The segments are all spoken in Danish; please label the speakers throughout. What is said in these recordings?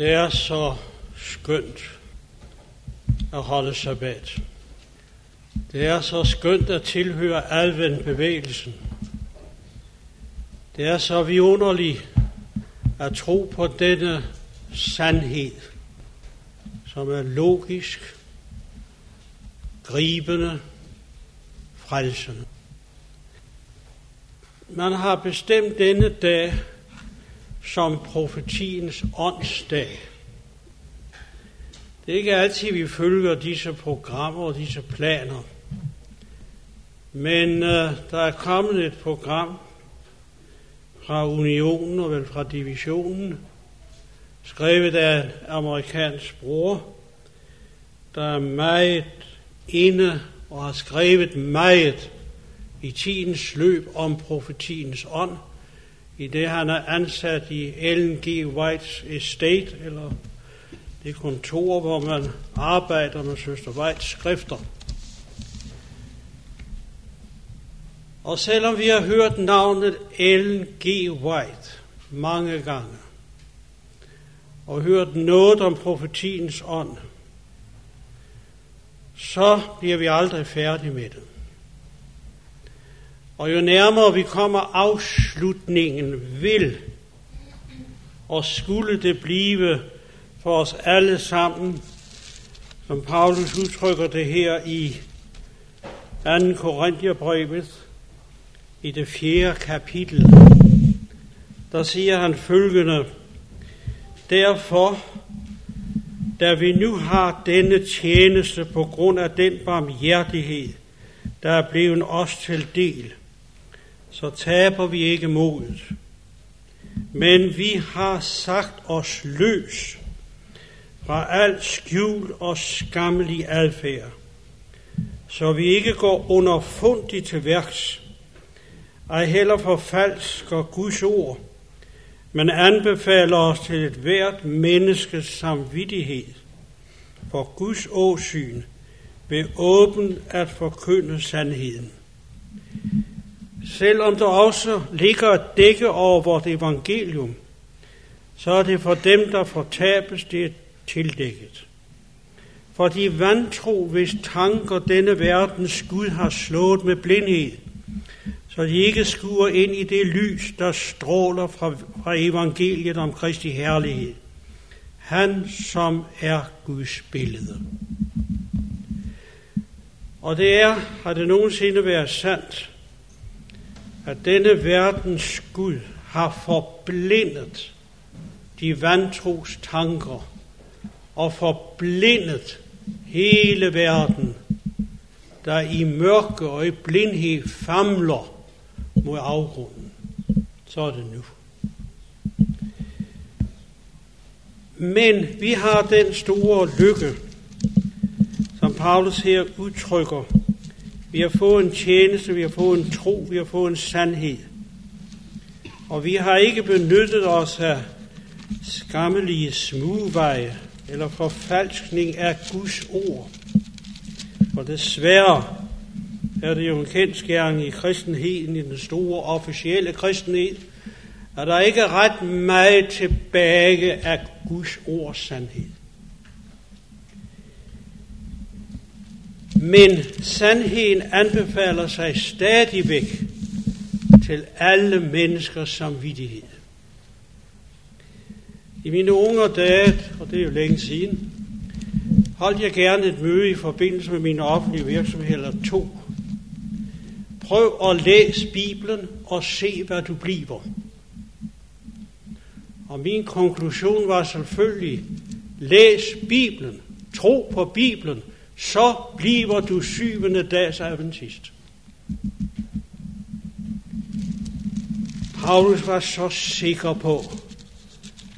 Speaker 1: Det er så skønt at holde sabbat. Det er så skønt at tilhøre adventbevægelsen. Det er så vidunderligt at tro på denne sandhed, som er logisk, gribende, frelsende. Man har bestemt denne dag som profetiens åndsdag. Det er ikke altid, vi følger disse programmer og disse planer. Men øh, der er kommet et program fra Unionen og vel fra Divisionen, skrevet af en amerikansk bror, der er meget inde og har skrevet meget i tidens løb om profetiens ånd, i det han er ansat i Ellen G. Whites estate, eller det kontor, hvor man arbejder med Søster Whites skrifter. Og selvom vi har hørt navnet Ellen G. White mange gange, og hørt noget om profetiens ånd, så bliver vi aldrig færdige med det. Og jo nærmere vi kommer afslutningen vil, og skulle det blive for os alle sammen, som Paulus udtrykker det her i 2. Korintherbrevet, i det fjerde kapitel, der siger han følgende, Derfor, da vi nu har denne tjeneste på grund af den barmhjertighed, der er blevet os til del, så taber vi ikke modet. Men vi har sagt os løs fra al skjul og skammelig adfærd, så vi ikke går underfundigt til værks, ej heller forfalsker Guds ord, men anbefaler os til et hvert menneskes samvittighed for Guds åsyn ved åben at forkynde sandheden. Selvom der også ligger et dække over vort evangelium, så er det for dem, der fortabes, det tildækket. For de vantro, hvis tanker denne verdens Gud har slået med blindhed, så de ikke skuer ind i det lys, der stråler fra, fra evangeliet om Kristi herlighed. Han, som er Guds billede. Og det er, har det nogensinde været sandt, at denne verdens Gud har forblindet de vantros tanker og forblindet hele verden, der i mørke og i blindhed famler mod afgrunden. Så er det nu. Men vi har den store lykke, som Paulus her udtrykker. Vi har fået en tjeneste, vi har fået en tro, vi har fået en sandhed. Og vi har ikke benyttet os af skammelige smugveje eller forfalskning af Guds ord. For desværre er det jo en kendskæring i kristenheden, i den store officielle kristenhed, at der ikke er ret meget tilbage af Guds ords sandhed. Men sandheden anbefaler sig stadigvæk til alle menneskers samvittighed. I mine unge dage, og det er jo længe siden, holdt jeg gerne et møde i forbindelse med min offentlige virksomhed to. Prøv at læse Bibelen og se, hvad du bliver. Og min konklusion var selvfølgelig, læs Bibelen, tro på Bibelen, så bliver du syvende dags adventist. Paulus var så sikker på,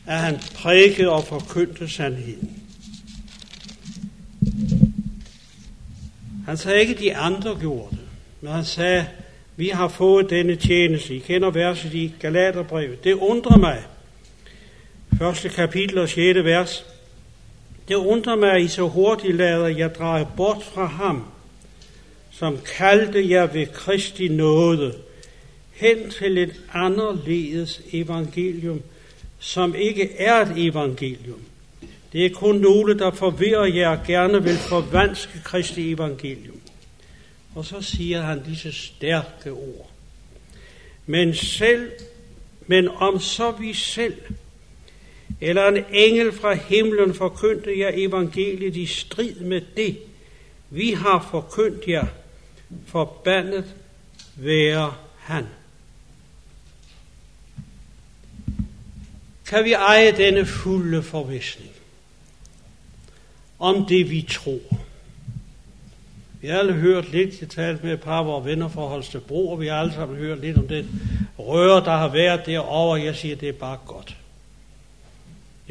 Speaker 1: at han prædikede og forkyndte sandheden. Han sagde ikke, at de andre gjorde det, men han sagde, vi har fået denne tjeneste. I kender verset i Galaterbrevet. Det undrer mig. Første kapitel og 6. vers. Det undrer mig, at I så hurtigt lader jeg dreje bort fra ham, som kaldte jer ved Kristi nåde, hen til et anderledes evangelium, som ikke er et evangelium. Det er kun nogle, der forvirrer jer gerne vil forvanske Kristi evangelium. Og så siger han disse stærke ord. Men selv, men om så vi selv, eller en engel fra himlen forkyndte jer evangeliet i strid med det, vi har forkyndt jer, forbandet være han. Kan vi eje denne fulde forvisning om det, vi tror? Vi har alle hørt lidt, jeg talte med et par af vores venner fra Holstebro, og vi har alle sammen hørt lidt om den røre, der har været derovre. Jeg siger, det er bare godt.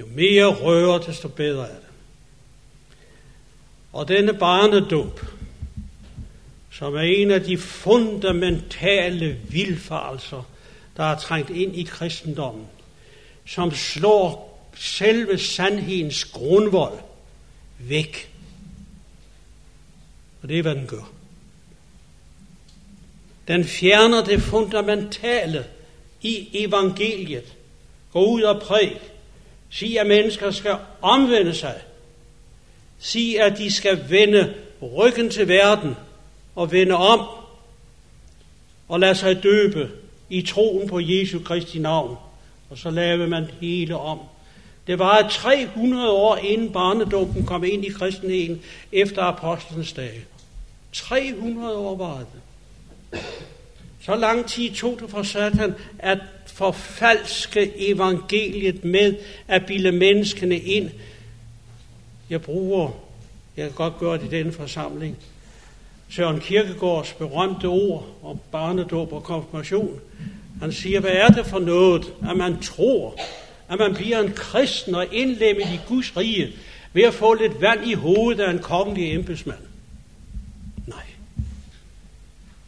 Speaker 1: Jo mere røre, desto bedre er det. Og denne barnedåb, som er en af de fundamentale vilfarelser, der er trængt ind i kristendommen, som slår selve sandhedens grundvold væk. Og det er, hvad den gør. Den fjerner det fundamentale i evangeliet. Gå ud og præg. Sig, at mennesker skal omvende sig. Sig, at de skal vende ryggen til verden og vende om og lade sig døbe i troen på Jesu Kristi navn. Og så lavede man hele om. Det var 300 år inden barnedåben kom ind i kristenheden efter apostlenes dage. 300 år var det. Så lang tid tog det for Satan at forfalske evangeliet med at bilde menneskene ind. Jeg bruger, jeg kan godt gøre det i denne forsamling, Søren Kirkegaards berømte ord om barnedåb og konfirmation. Han siger, hvad er det for noget, at man tror, at man bliver en kristen og indlemmet i Guds rige ved at få lidt vand i hovedet af en kongelig embedsmand? Nej.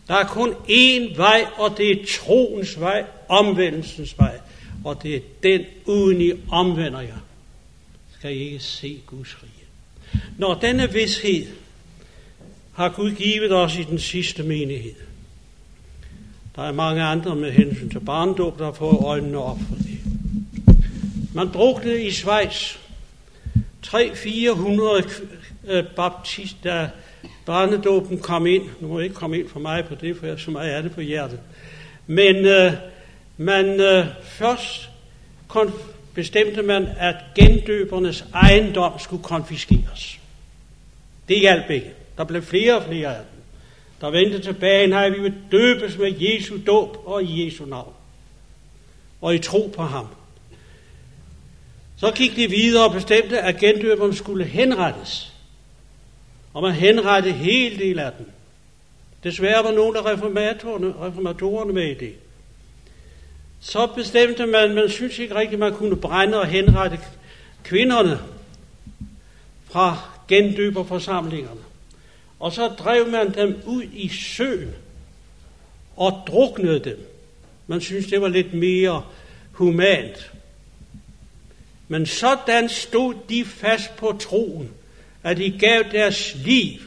Speaker 1: Der er kun én vej, og det er troens vej, omvendelsens vej. Og det er den, uden I omvender jer, skal I ikke se Guds rige. Når denne vidshed har Gud givet os i den sidste menighed. Der er mange andre med hensyn til barndåb, der har fået øjnene op for det. Man druknede i Schweiz 300-400 øh, baptister, barnedåben kom ind. Nu må jeg ikke komme ind for mig på det, for jeg så meget er det på hjertet. Men øh, man øh, først bestemte man, at gendøbernes ejendom skulle konfiskeres. Det hjalp ikke. Der blev flere og flere af dem. Der vendte tilbage, nej, vi vil døbes med Jesu dåb og i Jesu navn. Og i tro på ham. Så gik de videre og bestemte, at gendøberne skulle henrettes om man henrette helt del af den. Desværre var nogle af reformatorerne, reformatorerne med i det. Så bestemte man, man synes ikke rigtigt, man kunne brænde og henrette kvinderne fra gendøberforsamlingerne. Og så drev man dem ud i søen og druknede dem. Man synes, det var lidt mere humant. Men sådan stod de fast på troen, at de gav deres liv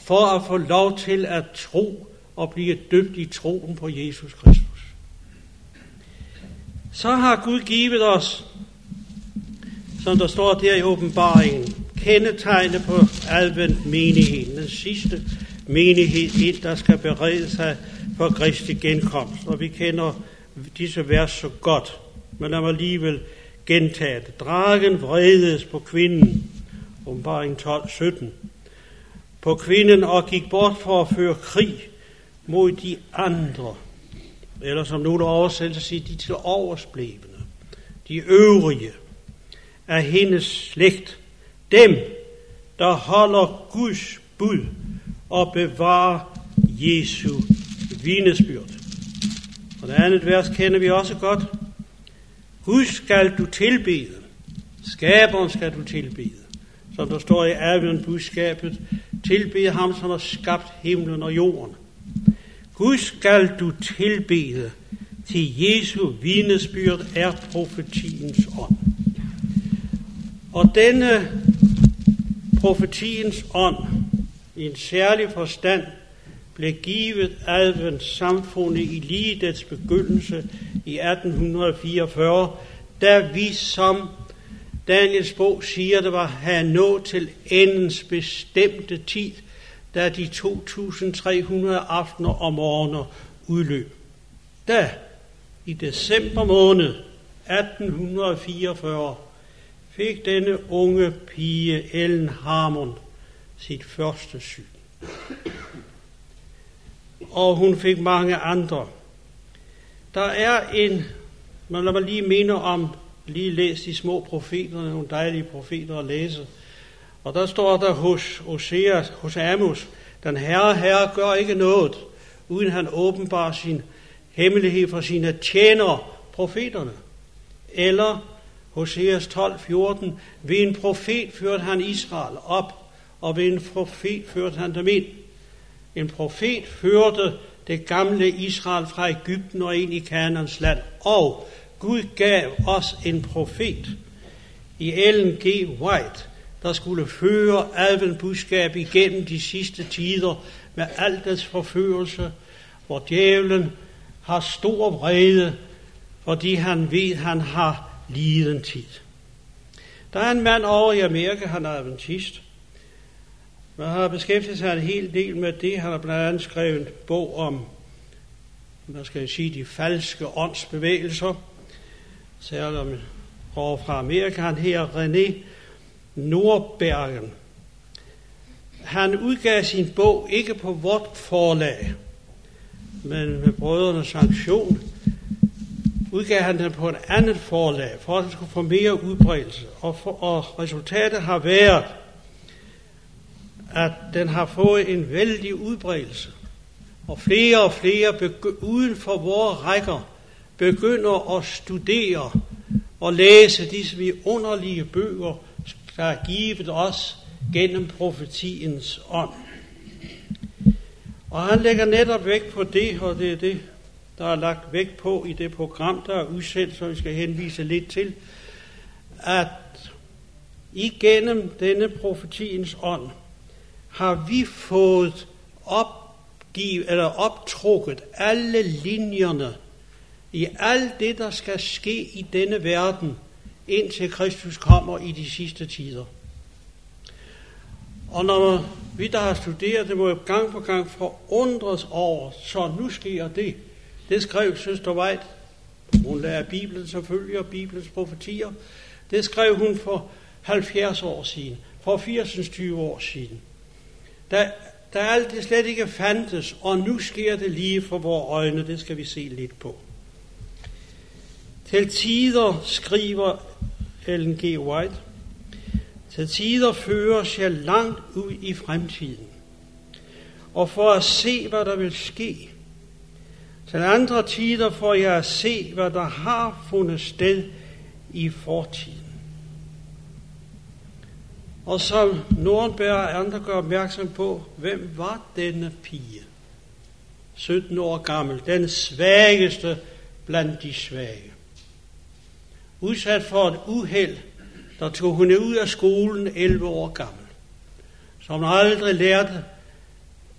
Speaker 1: for at få lov til at tro og blive døbt i troen på Jesus Kristus. Så har Gud givet os, som der står der i åbenbaringen, kendetegne på advent menigheden, den sidste menighed, der skal berede sig for Kristi genkomst. Og vi kender disse vers så godt, men lad mig alligevel gentage det. Dragen vredes på kvinden, åbenbaring 12, 17, på kvinden og gik bort for at føre krig mod de andre, eller som nogle oversættelser siger, de til oversblevende, de øvrige af hendes slægt, dem, der holder Guds bud og bevarer Jesu vinesbyrd. Og det andet vers kender vi også godt. Gud skal du tilbede. Skaberen skal du tilbede. Som der står i Advent budskabet, tilbede ham, som har skabt himlen og jorden. Gud skal du tilbede. Til Jesu vidnesbyrd er profetiens ånd. Og denne profetiens ånd i en særlig forstand blev givet advent samfundet i lige dets begyndelse i 1844, da vi som Daniels bog siger, det var have nået til endens bestemte tid, da de 2.300 aftener og morgener udløb. Da, i december måned 1844, fik denne unge pige Ellen Harmon sit første syn. Og hun fik mange andre. Der er en, man lad mig lige minde om, lige læst de små profeter, nogle dejlige profeter at læse. Og der står der hos Oseas, hos Amos, den herre, herre gør ikke noget, uden han åbenbar sin hemmelighed for sine tjenere, profeterne. Eller Hoseas 12:14, ved en profet førte han Israel op, og ved en profet førte han dem ind. En profet førte det gamle Israel fra Ægypten og ind i Kanans land. Og Gud gav os en profet i Ellen G. White, der skulle føre adventbudskab igennem de sidste tider med al dets forførelse, hvor djævlen har stor vrede, fordi han ved, han har liden tid. Der er en mand over i Amerika, han er adventist. Man har beskæftiget sig en hel del med det. Han har blandt andet skrevet en bog om, hvad skal jeg sige, de falske åndsbevægelser. Særligt over fra Amerika. Han her René Nordbergen. Han udgav sin bog ikke på vort forlag, men med brødrenes sanktion udgav han den på et andet forlag, for at den skulle få mere udbredelse. Og, for, og resultatet har været, at den har fået en vældig udbredelse. Og flere og flere uden for vores rækker begynder at studere og læse disse vidunderlige bøger, der er givet os gennem profetiens ånd. Og han lægger netop vægt på det, og det er det, der er lagt vægt på i det program, der er udsendt, som vi skal henvise lidt til, at igennem denne profetiens ånd har vi fået opgivet, eller optrukket alle linjerne i alt det, der skal ske i denne verden, indtil Kristus kommer i de sidste tider. Og når vi, der har studeret det, må jo gang på gang forundres over, så nu sker det. Det skrev søster White, Hun lærer Bibelen selvfølgelig, og Bibelens profetier. Det skrev hun for 70 år siden, for 80 år siden. Da, da alt det slet ikke fandtes, og nu sker det lige for vores øjne, det skal vi se lidt på. Til tider skriver Ellen G. White, til tider føres jeg langt ud i fremtiden, og for at se, hvad der vil ske. Til andre tider får jeg at se, hvad der har fundet sted i fortiden. Og som Nordenberg og andre gør opmærksom på, hvem var denne pige? 17 år gammel, den svageste blandt de svage. Udsat for et uheld, der tog hun ud af skolen 11 år gammel. Som hun aldrig lærte,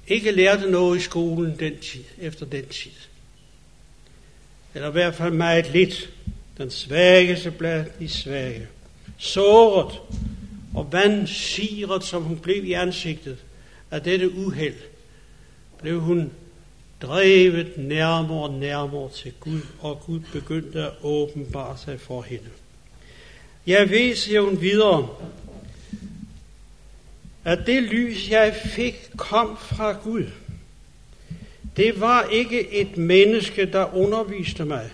Speaker 1: ikke lærte noget i skolen den tid, efter den tid. Eller i hvert fald meget lidt. Den svageste blandt de svage. Såret og vandsiret, som hun blev i ansigtet af dette uheld, blev hun drevet nærmere og nærmere til Gud, og Gud begyndte at åbenbare sig for hende. Jeg ved, siger hun videre, at det lys, jeg fik, kom fra Gud. Det var ikke et menneske, der underviste mig.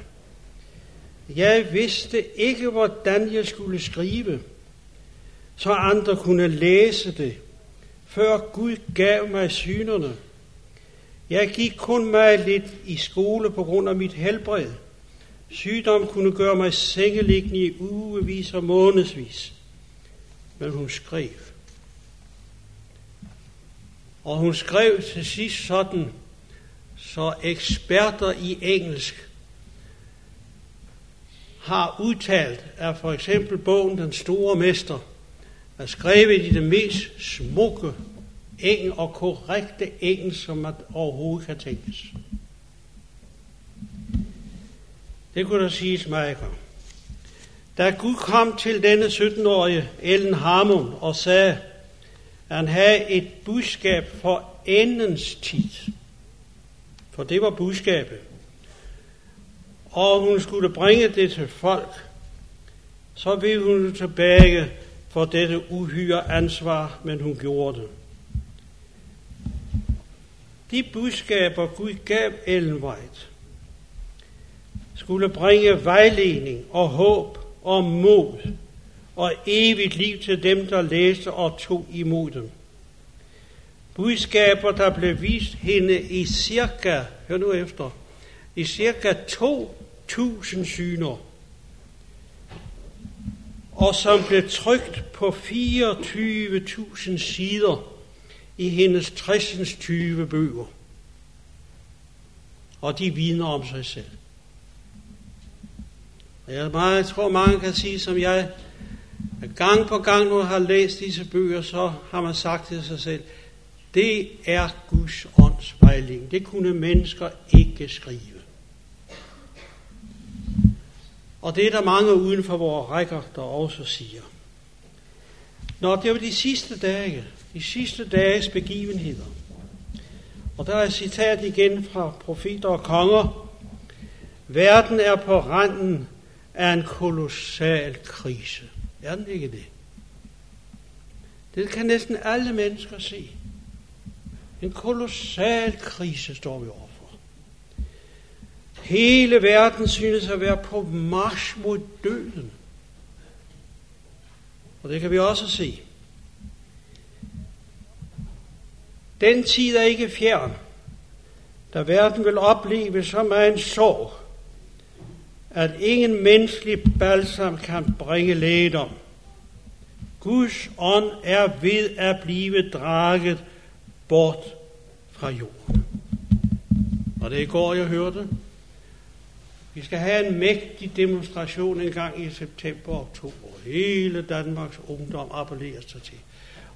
Speaker 1: Jeg vidste ikke, hvordan jeg skulle skrive, så andre kunne læse det, før Gud gav mig synerne. Jeg gik kun meget lidt i skole på grund af mit helbred. Sygdom kunne gøre mig sengeliggende i ugevis og månedsvis. Men hun skrev. Og hun skrev til sidst sådan, så eksperter i engelsk har udtalt, at for eksempel bogen Den Store Mester er skrevet i det mest smukke eng og korrekte engelsk, som man overhovedet kan tænkes. Det kunne der siges meget om. Da Gud kom til denne 17-årige Ellen Harmon og sagde, at han havde et budskab for endens tid. For det var budskabet. Og hun skulle bringe det til folk. Så ville hun tilbage for dette uhyre ansvar, men hun gjorde det. De budskaber Gud gav Ellen White, skulle bringe vejledning og håb og mod og evigt liv til dem, der læste og tog imod dem. Budskaber, der blev vist hende i cirka, hør nu efter, i cirka 2.000 syner, og som blev trygt på 24.000 sider i hendes 60 20 bøger. Og de vidner om sig selv. Jeg, meget, jeg tror, mange kan sige, som jeg gang på gang nu har læst disse bøger, så har man sagt til sig selv, det er Guds ånds. Det kunne mennesker ikke skrive. Og det er der mange uden for vores rækker, der også siger. Når det var de sidste dage, de sidste dages begivenheder, og der er et citat igen fra profeter og konger, verden er på randen af en kolossal krise. Er den ikke det? Det kan næsten alle mennesker se. En kolossal krise står vi overfor. Hele verden synes at være på march mod døden. Og det kan vi også se. Den tid er ikke fjern, da verden vil opleve som en sorg, at ingen menneskelig balsam kan bringe lægedom. Guds ånd er ved at blive draget bort fra jorden. Og det er i går, jeg hørte. Vi skal have en mægtig demonstration en gang i september og oktober. Hele Danmarks ungdom appellerer sig til.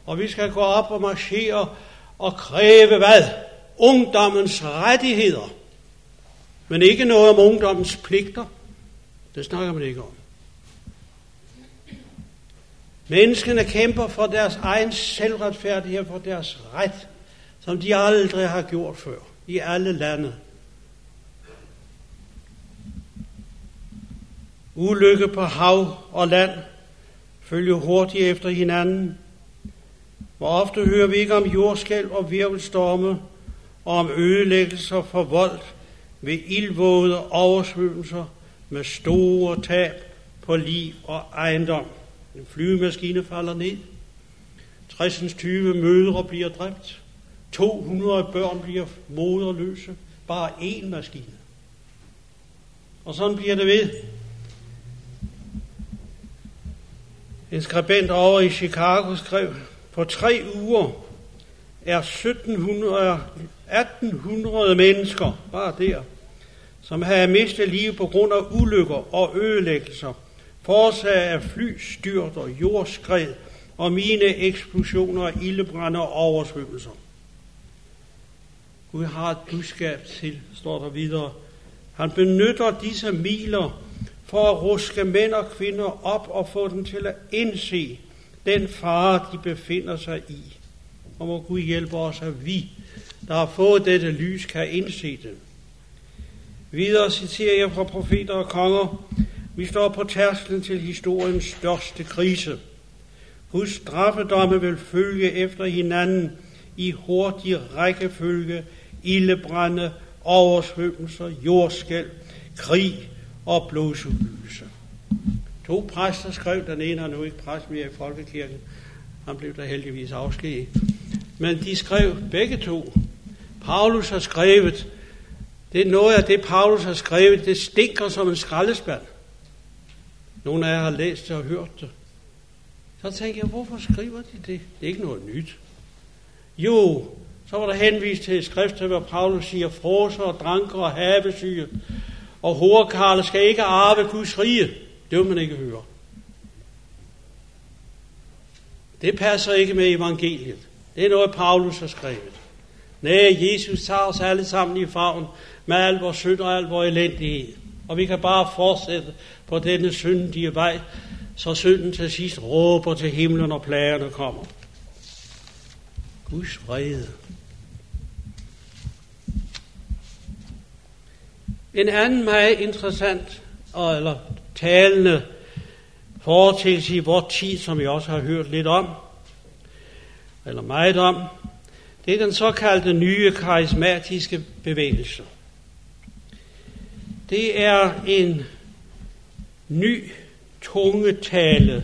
Speaker 1: Og vi skal gå op og marchere og kræve hvad? Ungdommens rettigheder. Men ikke noget om ungdommens pligter. Det snakker man ikke om. Menneskene kæmper for deres egen selvretfærdighed, for deres ret, som de aldrig har gjort før i alle lande. Ulykke på hav og land følger hurtigt efter hinanden. Hvor ofte hører vi ikke om jordskælv og virvelstorme, og om ødelæggelser for vold ved ildvåde oversvømmelser med store tab på liv og ejendom. En flyvemaskine falder ned. 60 20 mødre bliver dræbt. 200 børn bliver moderløse. Bare én maskine. Og sådan bliver det ved. En skribent over i Chicago skrev, på tre uger er 1700, 1800 mennesker, bare der, som havde mistet livet på grund af ulykker og ødelæggelser, forårsaget af flystyrt og jordskred og mine eksplosioner, ildebrænde og oversvømmelser. Gud har et budskab til, står der videre. Han benytter disse miler for at ruske mænd og kvinder op og få dem til at indse den fare, de befinder sig i. Og må Gud hjælpe os, at vi, der har fået dette lys, kan indse det. Videre citerer jeg fra profeter og konger. Vi står på tærsklen til historiens største krise. Guds straffedomme vil følge efter hinanden i hurtig rækkefølge, ildebrænde, oversvømmelser, jordskæld, krig og blodsudgivelse. To præster skrev, den ene er nu ikke præst mere i Folkekirken, han blev der heldigvis afskediget. Men de skrev begge to. Paulus har skrevet, det er noget af det, Paulus har skrevet, det stinker som en skraldespand. Nogle af jer har læst det og hørt det. Så tænker jeg, hvorfor skriver de det? Det er ikke noget nyt. Jo, så var der henvist til et skrift, hvor Paulus siger, froser og dranker og havesyge og horekarle skal ikke arve Guds rige. Det vil man ikke høre. Det passer ikke med evangeliet. Det er noget, Paulus har skrevet. Nej, Jesus tager os alle sammen i favn med al vores synd og al vores elendighed. Og vi kan bare fortsætte på denne syndige vej, så synden til sidst råber til himlen, når plagerne kommer. Guds vrede. En anden meget interessant eller talende foretagelse i vores tid, som vi også har hørt lidt om, eller meget om, det er den såkaldte nye karismatiske bevægelse. Det er en ny tungetale,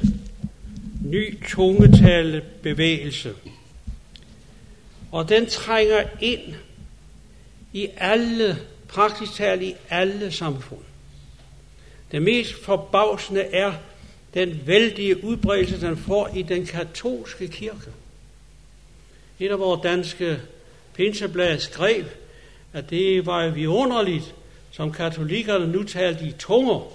Speaker 1: ny tungetale bevægelse. Og den trænger ind i alle, praktisk talt i alle samfund. Det mest forbavsende er den vældige udbredelse, den får i den katolske kirke. Et af vores danske pinseblad skrev, at det var vidunderligt, som katolikkerne nu talte i tunger.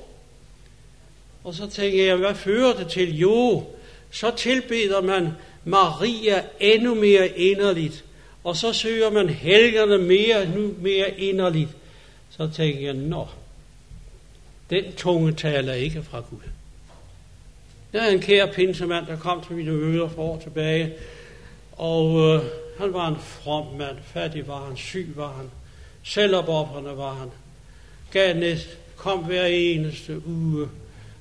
Speaker 1: Og så tænker jeg, hvad fører det til? Jo, så tilbeder man Maria endnu mere inderligt, og så søger man helgerne mere, nu mere inderligt. Så tænker jeg, nå, den tunge taler ikke fra Gud. Der er en kære pinsemand, der kom til mine møder for år tilbage, og øh, han var en from mand, fattig var han, syg var han, selvopoffrende var han, gav næst, kom hver eneste uge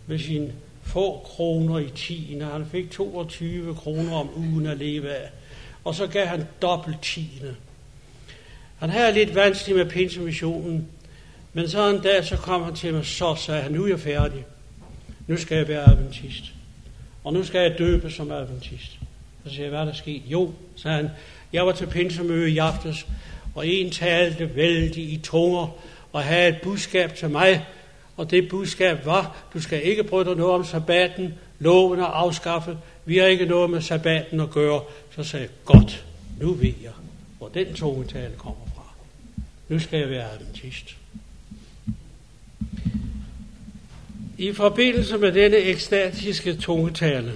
Speaker 1: med sine få kroner i tiende. Han fik 22 kroner om ugen at leve af. Og så gav han dobbelt tiende. Han havde lidt vanskeligt med pinsemissionen, men så en dag, så kom han til mig, så sagde han, nu er jeg færdig. Nu skal jeg være adventist. Og nu skal jeg døbe som adventist. Så siger jeg, hvad er der sket? Jo, sagde han, jeg var til pinsemøde i aftes, og en talte vældig i tunger, og havde et budskab til mig, og det budskab var, du skal ikke bryde dig noget om sabbaten, loven er afskaffet, vi har ikke noget med sabbaten at gøre. Så sagde jeg, godt, nu ved jeg, hvor den tungetale kommer fra. Nu skal jeg være adventist. I forbindelse med denne ekstatiske tungetale,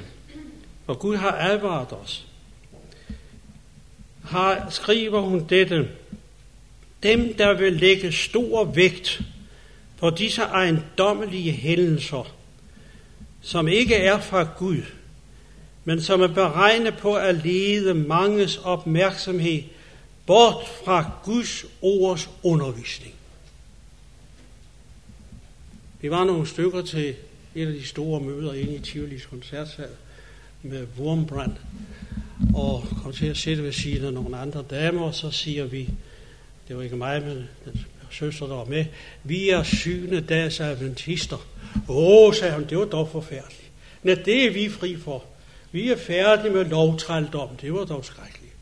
Speaker 1: hvor Gud har advaret os, har, skriver hun dette, dem, der vil lægge stor vægt på disse ejendommelige hændelser, som ikke er fra Gud, men som er beregnet på at lede manges opmærksomhed bort fra Guds ords undervisning. Vi var nogle stykker til et af de store møder inde i Tivolis koncertsal med Wurmbrand, og kom til at sætte ved siden af nogle andre damer, og så siger vi, det var ikke mig, men den søster, der var med, vi er syvende dags adventister. Åh, sagde hun, det var dog forfærdeligt. Nej, det er vi fri for. Vi er færdige med lovtrældom. Det var dog skrækkeligt.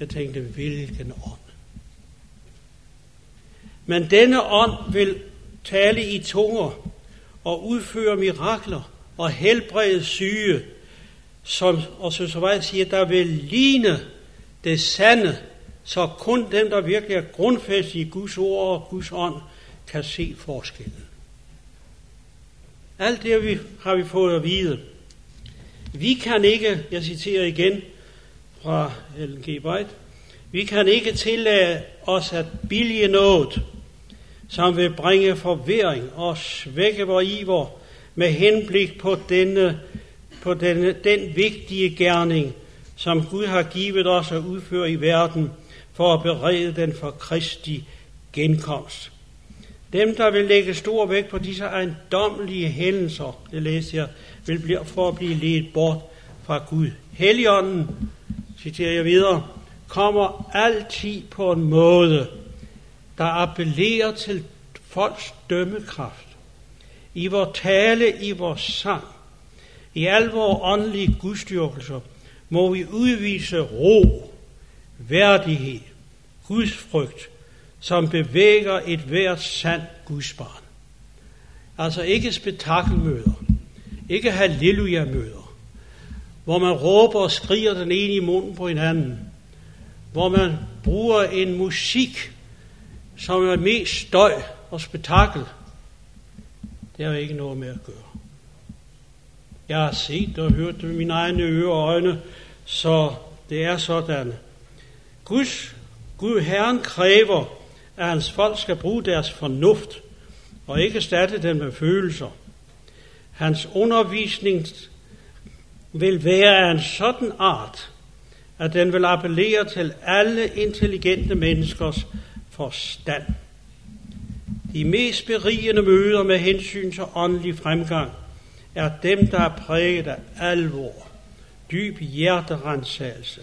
Speaker 1: Jeg tænkte, hvilken ånd. Men denne ånd vil tale i tunger og udføre mirakler og helbrede syge, som og så siger, der vil ligne det sande så kun dem, der virkelig er grundfæstet i Guds ord og Guds ånd, kan se forskellen. Alt det vi, har vi fået at vide. Vi kan ikke, jeg citerer igen fra Ellen G. White, vi kan ikke tillade os at billige noget, som vil bringe forvirring og svække vor iver med henblik på denne, på denne, den vigtige gerning, som Gud har givet os at udføre i verden – for at berede den for Kristi genkomst. Dem, der vil lægge stor vægt på disse ejendommelige hændelser, det læser jeg, vil blive for at blive ledt bort fra Gud. Helligånden, citerer jeg videre, kommer altid på en måde, der appellerer til folks dømmekraft. I vores tale, i vores sang, i al vores åndelige gudstyrkelser, må vi udvise ro, værdighed, Guds frygt, som bevæger et hvert sandt Guds barn. Altså ikke spektakelmøder, ikke halleluja-møder, hvor man råber og skriger den ene i munden på hinanden, hvor man bruger en musik, som er mest støj og spektakel. Det har ikke noget med at gøre. Jeg har set og hørt det med mine egne ører og øjne, så det er sådan. Guds Gud Herren kræver, at hans folk skal bruge deres fornuft og ikke erstatte den med følelser. Hans undervisning vil være af en sådan art, at den vil appellere til alle intelligente menneskers forstand. De mest berigende møder med hensyn til åndelig fremgang er dem, der er præget af alvor, dyb hjerterensagelse,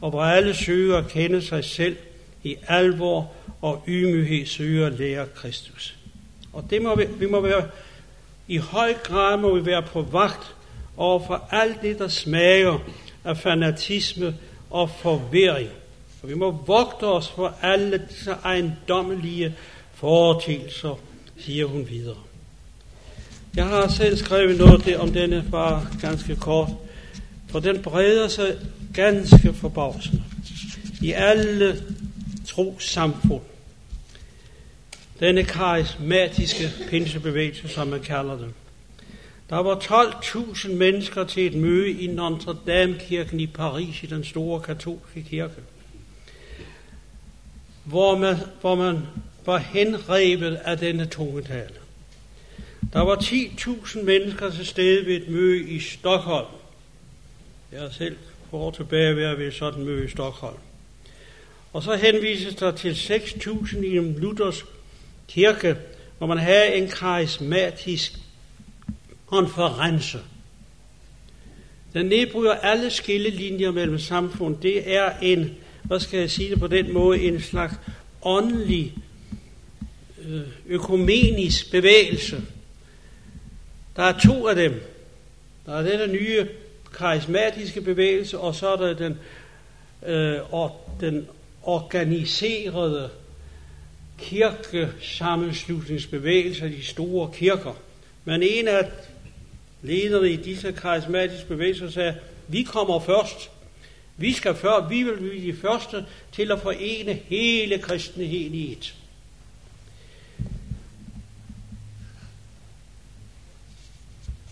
Speaker 1: og hvor alle søger at kende sig selv i alvor og ydmyghed søger at lære Kristus. Og det må vi, vi må være, i høj grad må vi være på vagt over for alt det, der smager af fanatisme og forvirring. Og vi må vogte os for alle disse ejendommelige foreteelser, siger hun videre. Jeg har selv skrevet noget om denne bare ganske kort, for den breder sig ganske forbavsende i alle trosamfund. Denne karismatiske pinsebevægelse, som man kalder den. Der var 12.000 mennesker til et møde i Notre Dame-kirken i Paris, i den store katolske kirke, hvor man, hvor man var henrevet af denne tungetale. Der var 10.000 mennesker til stede ved et møde i Stockholm. Jeg er selv for tilbage tilbage at være sådan et møde i Stockholm. Og så henvises der til 6.000 i en Luthers kirke, hvor man havde en karismatisk konference. Den nedbryder alle skillelinjer mellem samfund. Det er en, hvad skal jeg sige det på den måde, en slags åndelig, øh, økumenisk bevægelse. Der er to af dem. Der er den nye karismatiske bevægelse, og så er der den, øh, og den organiserede kirkesammenslutningsbevægelse af de store kirker. Men en af lederne i disse karismatiske bevægelser sagde, vi kommer først. Vi skal før, vi vil blive de første til at forene hele kristenheden i et.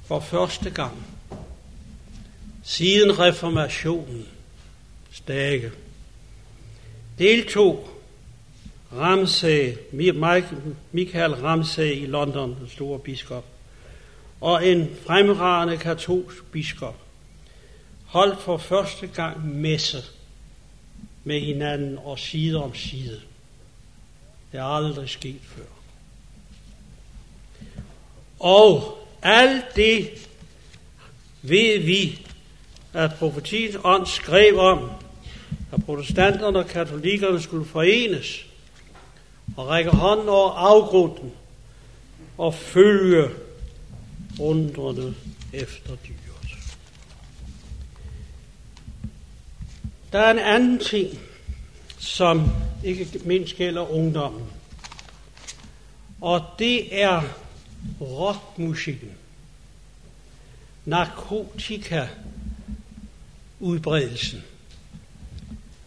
Speaker 1: For første gang siden reformationen stage deltog Ramsay, Michael Ramsay i London, den store biskop, og en fremragende katolsk biskop, holdt for første gang messe med hinanden og side om side. Det er aldrig sket før. Og alt det ved vi, at profetiens ånd skrev om, at protestanterne og katolikkerne skulle forenes og række hånden over afgrunden og følge undrende efter dyr. Der er en anden ting, som ikke mindst gælder ungdommen. Og det er rockmusikken. Narkotika udbredelsen.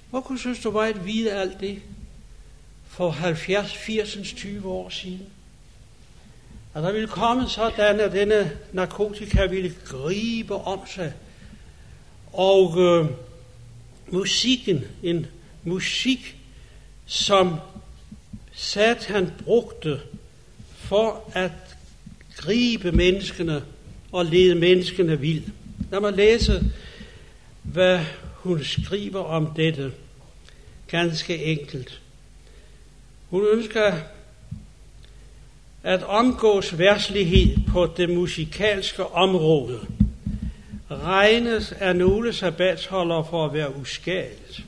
Speaker 1: Hvor kunne synes du var at vide alt det for 70, 80, 20 år siden? At der ville komme sådan, at denne narkotika ville gribe om sig. Og øh, musikken, en musik, som Satan brugte for at gribe menneskene og lede menneskene vild. Lad mig læse, hvad hun skriver om dette. Ganske enkelt. Hun ønsker at omgås værslighed på det musikalske område regnes af nogle sabbatsholdere for at være uskadet.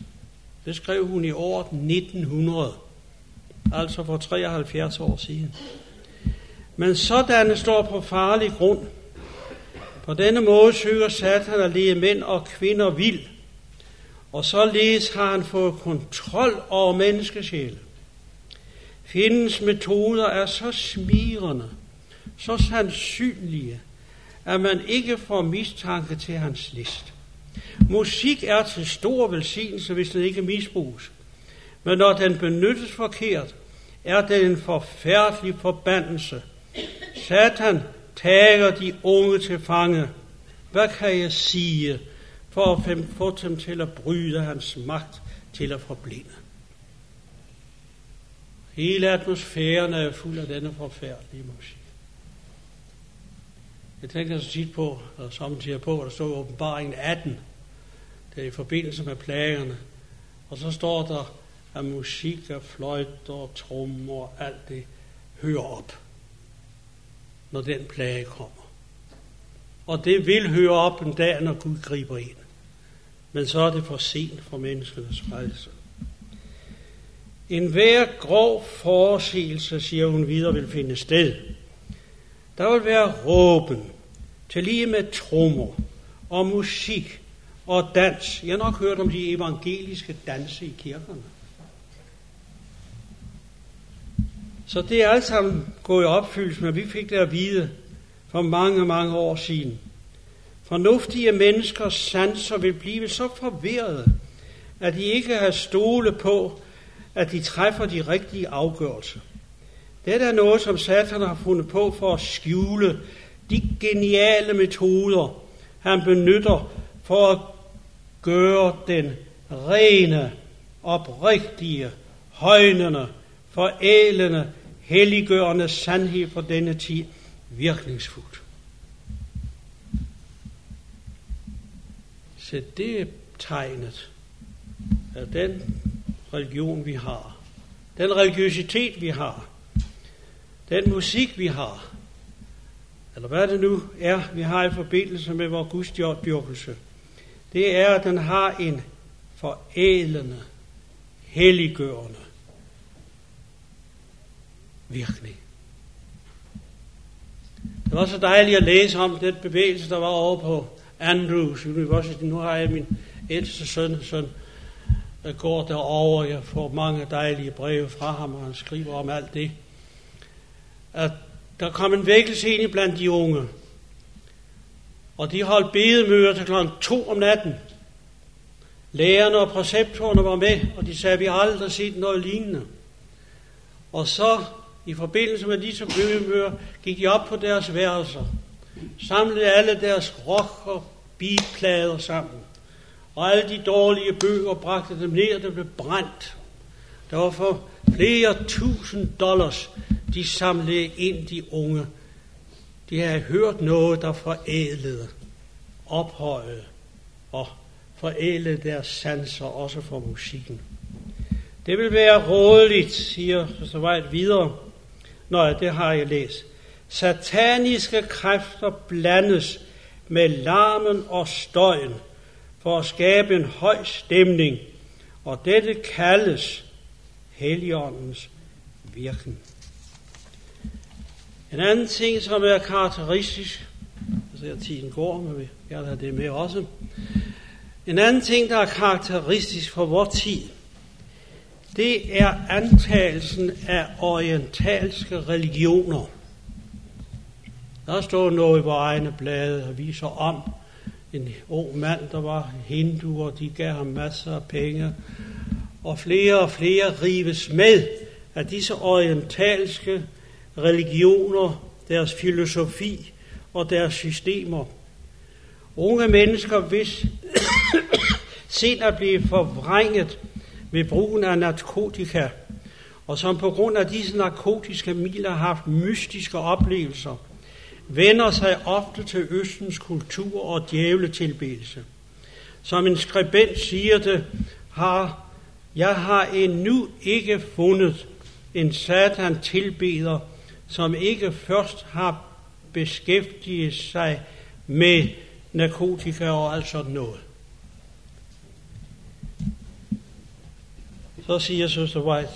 Speaker 1: Det skrev hun i år 1900, altså for 73 år siden. Men sådanne står på farlig grund. På denne måde søger Satan at lede mænd og kvinder vild, og således har han fået kontrol over menneskesjæle. Fjendens metoder er så smirende, så sandsynlige, at man ikke får mistanke til hans list. Musik er til stor velsignelse, hvis den ikke misbruges. Men når den benyttes forkert, er det en forfærdelig forbandelse. Satan tager de unge til fange. Hvad kan jeg sige for at få dem til at bryde hans magt til at forblinde? Hele atmosfæren er fuld af denne forfærdelige musik. Jeg tænker så tit på, og samtidig på, at der står i åbenbaringen 18, det er i forbindelse med plagerne, og så står der, at musik og fløjter og trommer og alt det hører op, når den plage kommer. Og det vil høre op en dag, når Gud griber ind. Men så er det for sent for menneskenes frelse. En hver grov forseelse, siger hun videre, vil finde sted. Der vil være råben, til lige med trommer og musik og dans. Jeg har nok hørt om de evangeliske danse i kirkerne. Så det er alt sammen gået i opfyldelse, men vi fik det at vide for mange, mange år siden. Fornuftige menneskers sanser vil blive så forvirrede, at de ikke har stole på, at de træffer de rigtige afgørelser. Det er noget, som Satan har fundet på for at skjule de geniale metoder, han benytter for at gøre den rene, oprigtige, højnende, forælende, helliggørende sandhed for denne tid virkningsfuldt. Så det er tegnet af den religion, vi har. Den religiøsitet, vi har. Den musik, vi har. Eller hvad det nu er, vi har i forbindelse med vores gudstjordbyrkelse. Det er, at den har en forædlende, helliggørende virkning. Det var så dejligt at læse om den bevægelse, der var over på Andrews University. Nu har jeg min ældste søn, søn der går derover. Jeg får mange dejlige breve fra ham, og han skriver om alt det. At der kom en vækkelse ind blandt de unge. Og de holdt bedemøder til klokken to om natten. Lærerne og præceptorerne var med, og de sagde, at vi har aldrig set noget lignende. Og så, i forbindelse med disse bedemøder, gik de op på deres værelser, samlede alle deres rock og sammen og alle de dårlige bøger bragte dem ned, og det blev brændt. Der var for flere tusind dollars, de samlede ind de unge. De havde hørt noget, der forædlede, ophøjede og forædlede deres sanser også for musikken. Det vil være rådeligt, siger så vejt videre. Nå, det har jeg læst. Sataniske kræfter blandes med larmen og støjen for at skabe en høj stemning, og dette kaldes Helligåndens virken. En anden ting, som er karakteristisk, altså at tiden går, men vi gerne have det med også. En anden ting, der er karakteristisk for vores tid, det er antagelsen af orientalske religioner. Der står noget i vores egne blade og viser om, en ung mand, der var hindu, og de gav ham masser af penge, og flere og flere rives med af disse orientalske religioner, deres filosofi og deres systemer. Unge mennesker, hvis sind er blevet forvrænget ved brugen af narkotika, og som på grund af disse narkotiske midler har haft mystiske oplevelser, vender sig ofte til Østens kultur og djævletilbedelse. Som en skribent siger det, har jeg har endnu ikke fundet en satan tilbeder, som ikke først har beskæftiget sig med narkotika og alt sådan noget. Så siger Søster White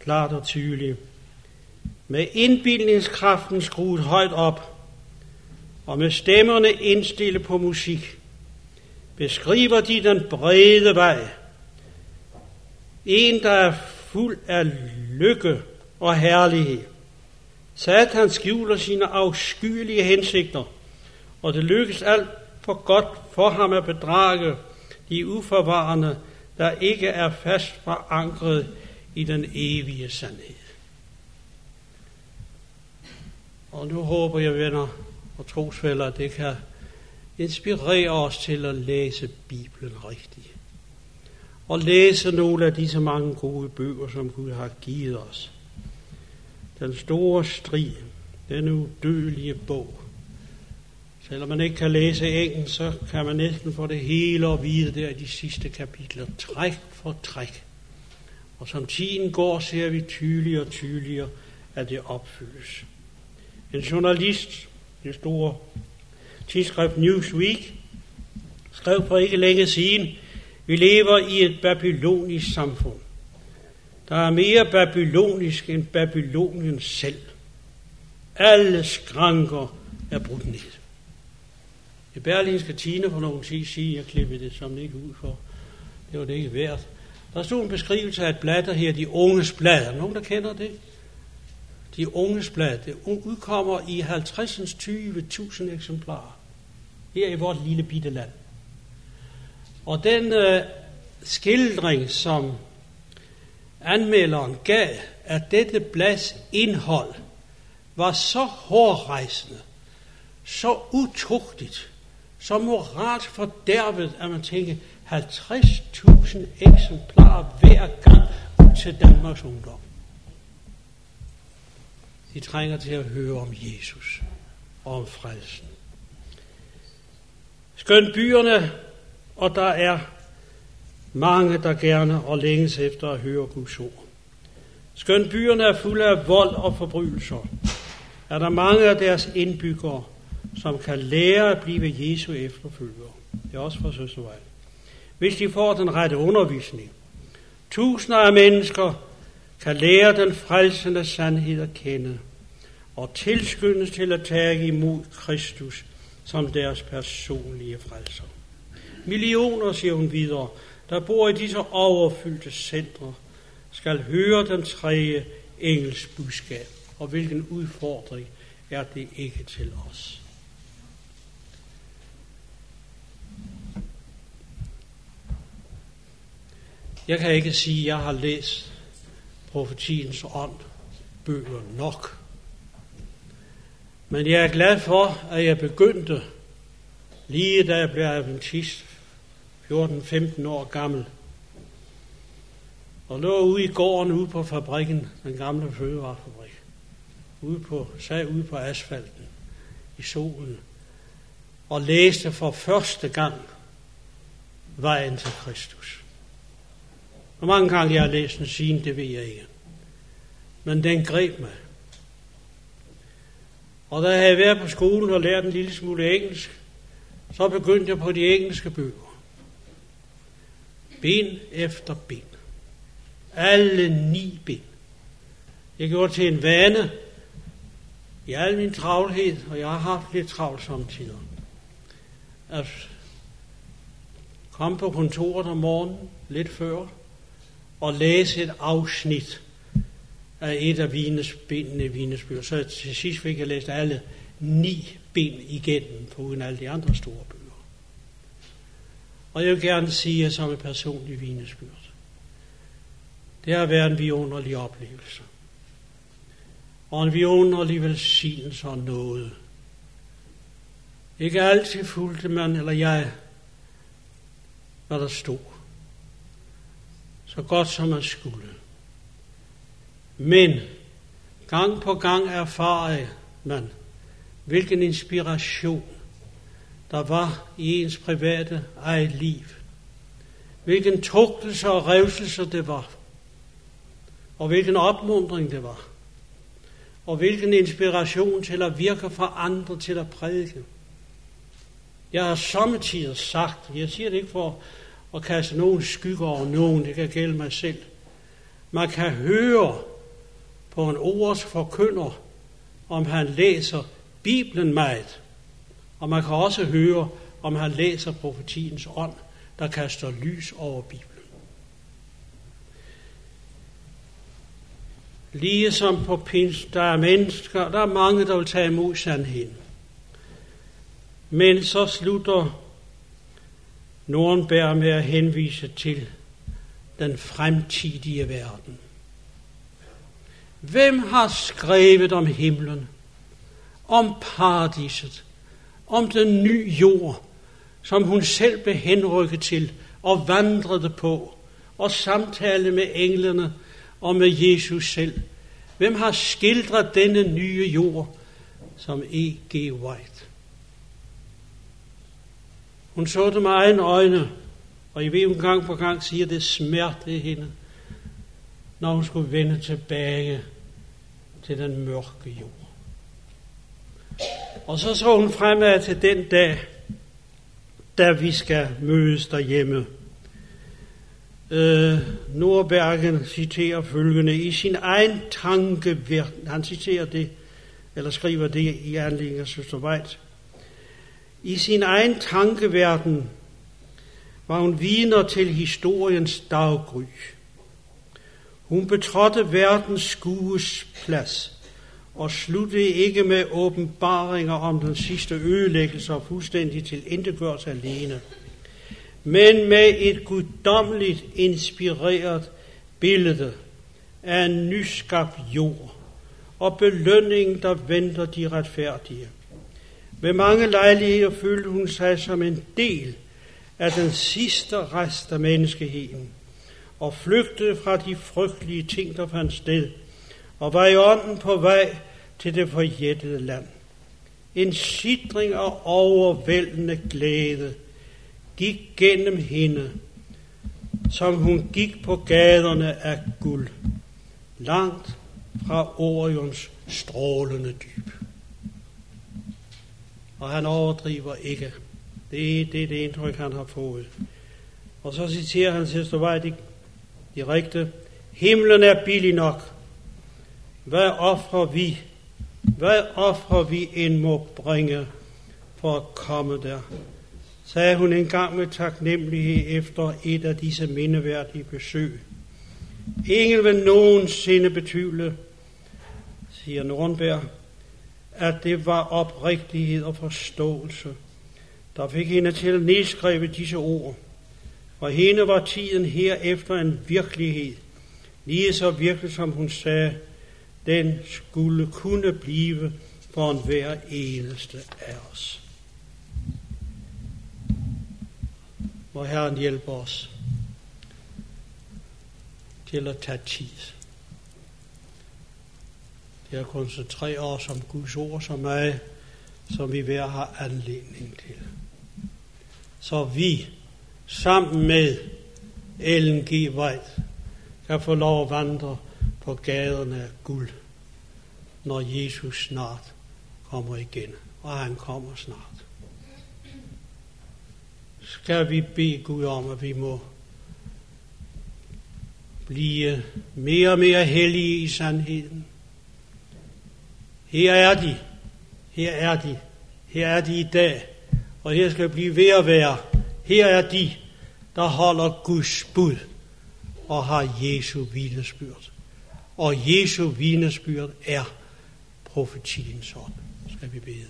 Speaker 1: klart og tydeligt, med indbildningskraften skruet højt op, og med stemmerne indstillet på musik, beskriver de den brede vej. En, der er fuld af lykke og herlighed. Satan skjuler sine afskyelige hensigter, og det lykkes alt for godt for ham at bedrage de uforvarende, der ikke er fast forankret i den evige sandhed. Og nu håber jeg, venner og trosfælder, at det kan inspirere os til at læse Bibelen rigtigt. Og læse nogle af disse mange gode bøger, som Gud har givet os. Den store strid, den udødelige bog. Selvom man ikke kan læse engelsk, så kan man næsten få det hele at vide der i de sidste kapitler, træk for træk. Og som tiden går, ser vi tydeligere og tydeligere, at det opfyldes. En journalist, det store tidsskrift Newsweek, skrev for ikke længe siden, vi lever i et babylonisk samfund. Der er mere babylonisk end Babylonien selv. Alle skranker er brudt ned. I Berlinske Tine for nogle tid siden, jeg klippede det som ikke ud for, det var det ikke værd. Der stod en beskrivelse af et blad, der her De Unges Blad. Er nogen, der kender det? De Unges Blad. Det udkommer i 50'ens 20.000 eksemplarer. Her i vores lille bitte land. Og den øh, skildring, som anmelderen gav at dette blads indhold, var så hårdrejsende, så utugtigt, så moralt fordærvet, at man tænker 50.000 eksemplarer hver gang ud til Danmarks ungdom. De trænger til at høre om Jesus og om frelsen. Skøn byerne, og der er mange, der gerne og længes efter at høre Guds ord. Skøn byerne er fulde af vold og forbrydelser, er der mange af deres indbyggere, som kan lære at blive Jesu efterfølgere. Det er også for Søstervej. Hvis de får den rette undervisning. Tusinder af mennesker kan lære den frelsende sandhed at kende og tilskyndes til at tage imod Kristus som deres personlige frelser. Millioner, siger hun videre, der bor i disse overfyldte centre, skal høre den tredje engels budskab. Og hvilken udfordring er det ikke til os. Jeg kan ikke sige, at jeg har læst profetiens ånd bøger nok. Men jeg er glad for, at jeg begyndte, lige da jeg blev adventist, 14-15 år gammel, og lå ude i gården ude på fabrikken, den gamle fødevarefabrik, ude på, sad ude på asfalten i solen, og læste for første gang vejen til Kristus. Hvor mange gange jeg har læst den siden, det ved jeg ikke. Men den greb mig. Og da jeg havde været på skolen og lært en lille smule engelsk, så begyndte jeg på de engelske bøger. Bind efter bind. Alle ni bind. Jeg gjorde til en vane i al min travlhed, og jeg har haft lidt travlt samtidig, at komme på kontoret om morgenen, lidt før, og læse et afsnit af et af Vines bindene i bøger. Så til sidst fik jeg læst alle ni bind igennem, uden alle de andre store bøger. Og jeg vil gerne sige, at som en personlig vinesbyrd, det har været en vidunderlig oplevelse. Og en vidunderlig velsignelse og noget. Ikke altid fulgte man, eller jeg, hvad der stod så godt som man skulle. Men gang på gang erfarede man, hvilken inspiration der var i ens private eget liv. Hvilken tugtelse og revselse det var. Og hvilken opmundring det var. Og hvilken inspiration til at virke for andre til at prædike. Jeg har samtidig sagt, jeg siger det ikke for at kaste nogen skygger over nogen, det kan gælde mig selv. Man kan høre på en ords forkynder, om han læser Bibelen meget. Og man kan også høre, om han læser profetiens ånd, der kaster lys over Bibelen. Ligesom på pins, der er mennesker, der er mange, der vil tage imod sandheden. Men så slutter Nordenberg med at henvise til den fremtidige verden. Hvem har skrevet om himlen, om paradiset, om den nye jord, som hun selv blev henrykket til og vandrede på, og samtale med englene og med Jesus selv, Hvem har skildret denne nye jord som E.G. White? Hun så det med egne øjne, og I ved, hun gang på gang siger, det smertede hende, når hun skulle vende tilbage til den mørke jord. Og så så hun fremad til den dag, da vi skal mødes derhjemme. Øh, Nordbergen citerer følgende, i sin egen tanke, han citerer det, eller skriver det i anledning af Søster Weitz. I sin egen tankeverden var hun vidner til historiens daggry. Hun betrådte verdens skues plads og sluttede ikke med åbenbaringer om den sidste ødelæggelse og fuldstændig til indegørelse alene, men med et guddommeligt inspireret billede af en nyskabt jord og belønningen, der venter de retfærdige. Ved mange lejligheder følte hun sig som en del af den sidste rest af menneskeheden, og flygtede fra de frygtelige ting, der fandt sted, og var i ånden på vej til det forjættede land. En sidring af overvældende glæde gik gennem hende, som hun gik på gaderne af guld, langt fra Orions strålende dyb. Og han overdriver ikke. Det er det, det indtryk, han har fået. Og så citerer han sidste vej direkte. Himlen er billig nok. Hvad offrer vi? Hvad offer vi end må bringe for at komme der? Sagde hun engang med taknemmelighed efter et af disse mindeværdige besøg. Ingen vil nogensinde betvivle, siger Nordenberg, at det var oprigtighed og forståelse, der fik hende til at nedskrive disse ord. For hende var tiden herefter en virkelighed, lige så virkelig som hun sagde, den skulle kunne blive for en hver eneste af os. Må Herren hjælpe os til at tage tid. Det at koncentrere os om Guds ord så meget, som vi hver har anledning til. Så vi sammen med Ellen G. White kan få lov at vandre på gaderne af guld, når Jesus snart kommer igen. Og han kommer snart. Skal vi bede Gud om, at vi må blive mere og mere hellige i sandheden. Her er de. Her er de. Her er de i dag. Og her skal vi blive ved at være. Her er de, der holder Guds bud og har Jesu vidnesbyrd. Og Jesu vidnesbyrd er profetiens ånd. Skal vi bede.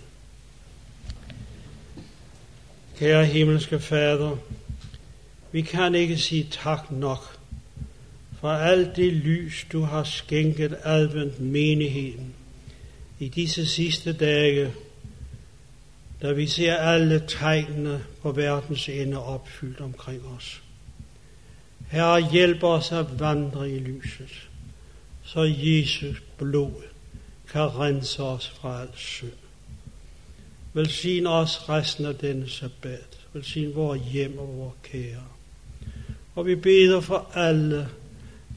Speaker 1: Kære himmelske Fader, vi kan ikke sige tak nok for alt det lys, du har skænket advent menigheden i disse sidste dage, da vi ser alle tegnene på verdens ende opfyldt omkring os. Herre, hjælp os at vandre i lyset, så Jesus blod kan rense os fra al synd. Velsign os resten af denne sabbat. Velsign vores hjem og vores kære. Og vi beder for alle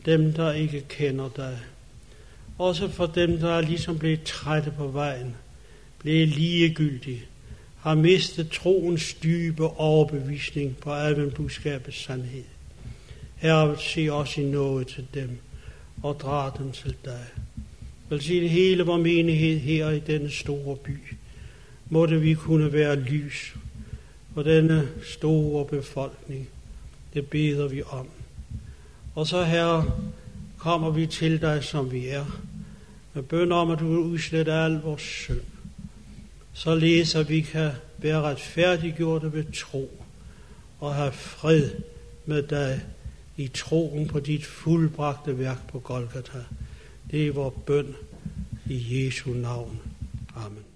Speaker 1: dem, der ikke kender dig. Også for dem, der er ligesom blevet trætte på vejen, blevet ligegyldige, har mistet troens dybe overbevisning på adventbudskabets sandhed. Herre, se os i noget til dem og drar dem til dig. Velsigne hele vores menighed her i denne store by. Måtte vi kunne være lys for denne store befolkning. Det beder vi om. Og så, Herre, kommer vi til dig, som vi er, med bøn om, at du vil udslette al vores synd, således at vi kan være retfærdiggjorte ved tro og have fred med dig i troen på dit fuldbragte værk på Golgata. Det er vores bøn i Jesu navn. Amen.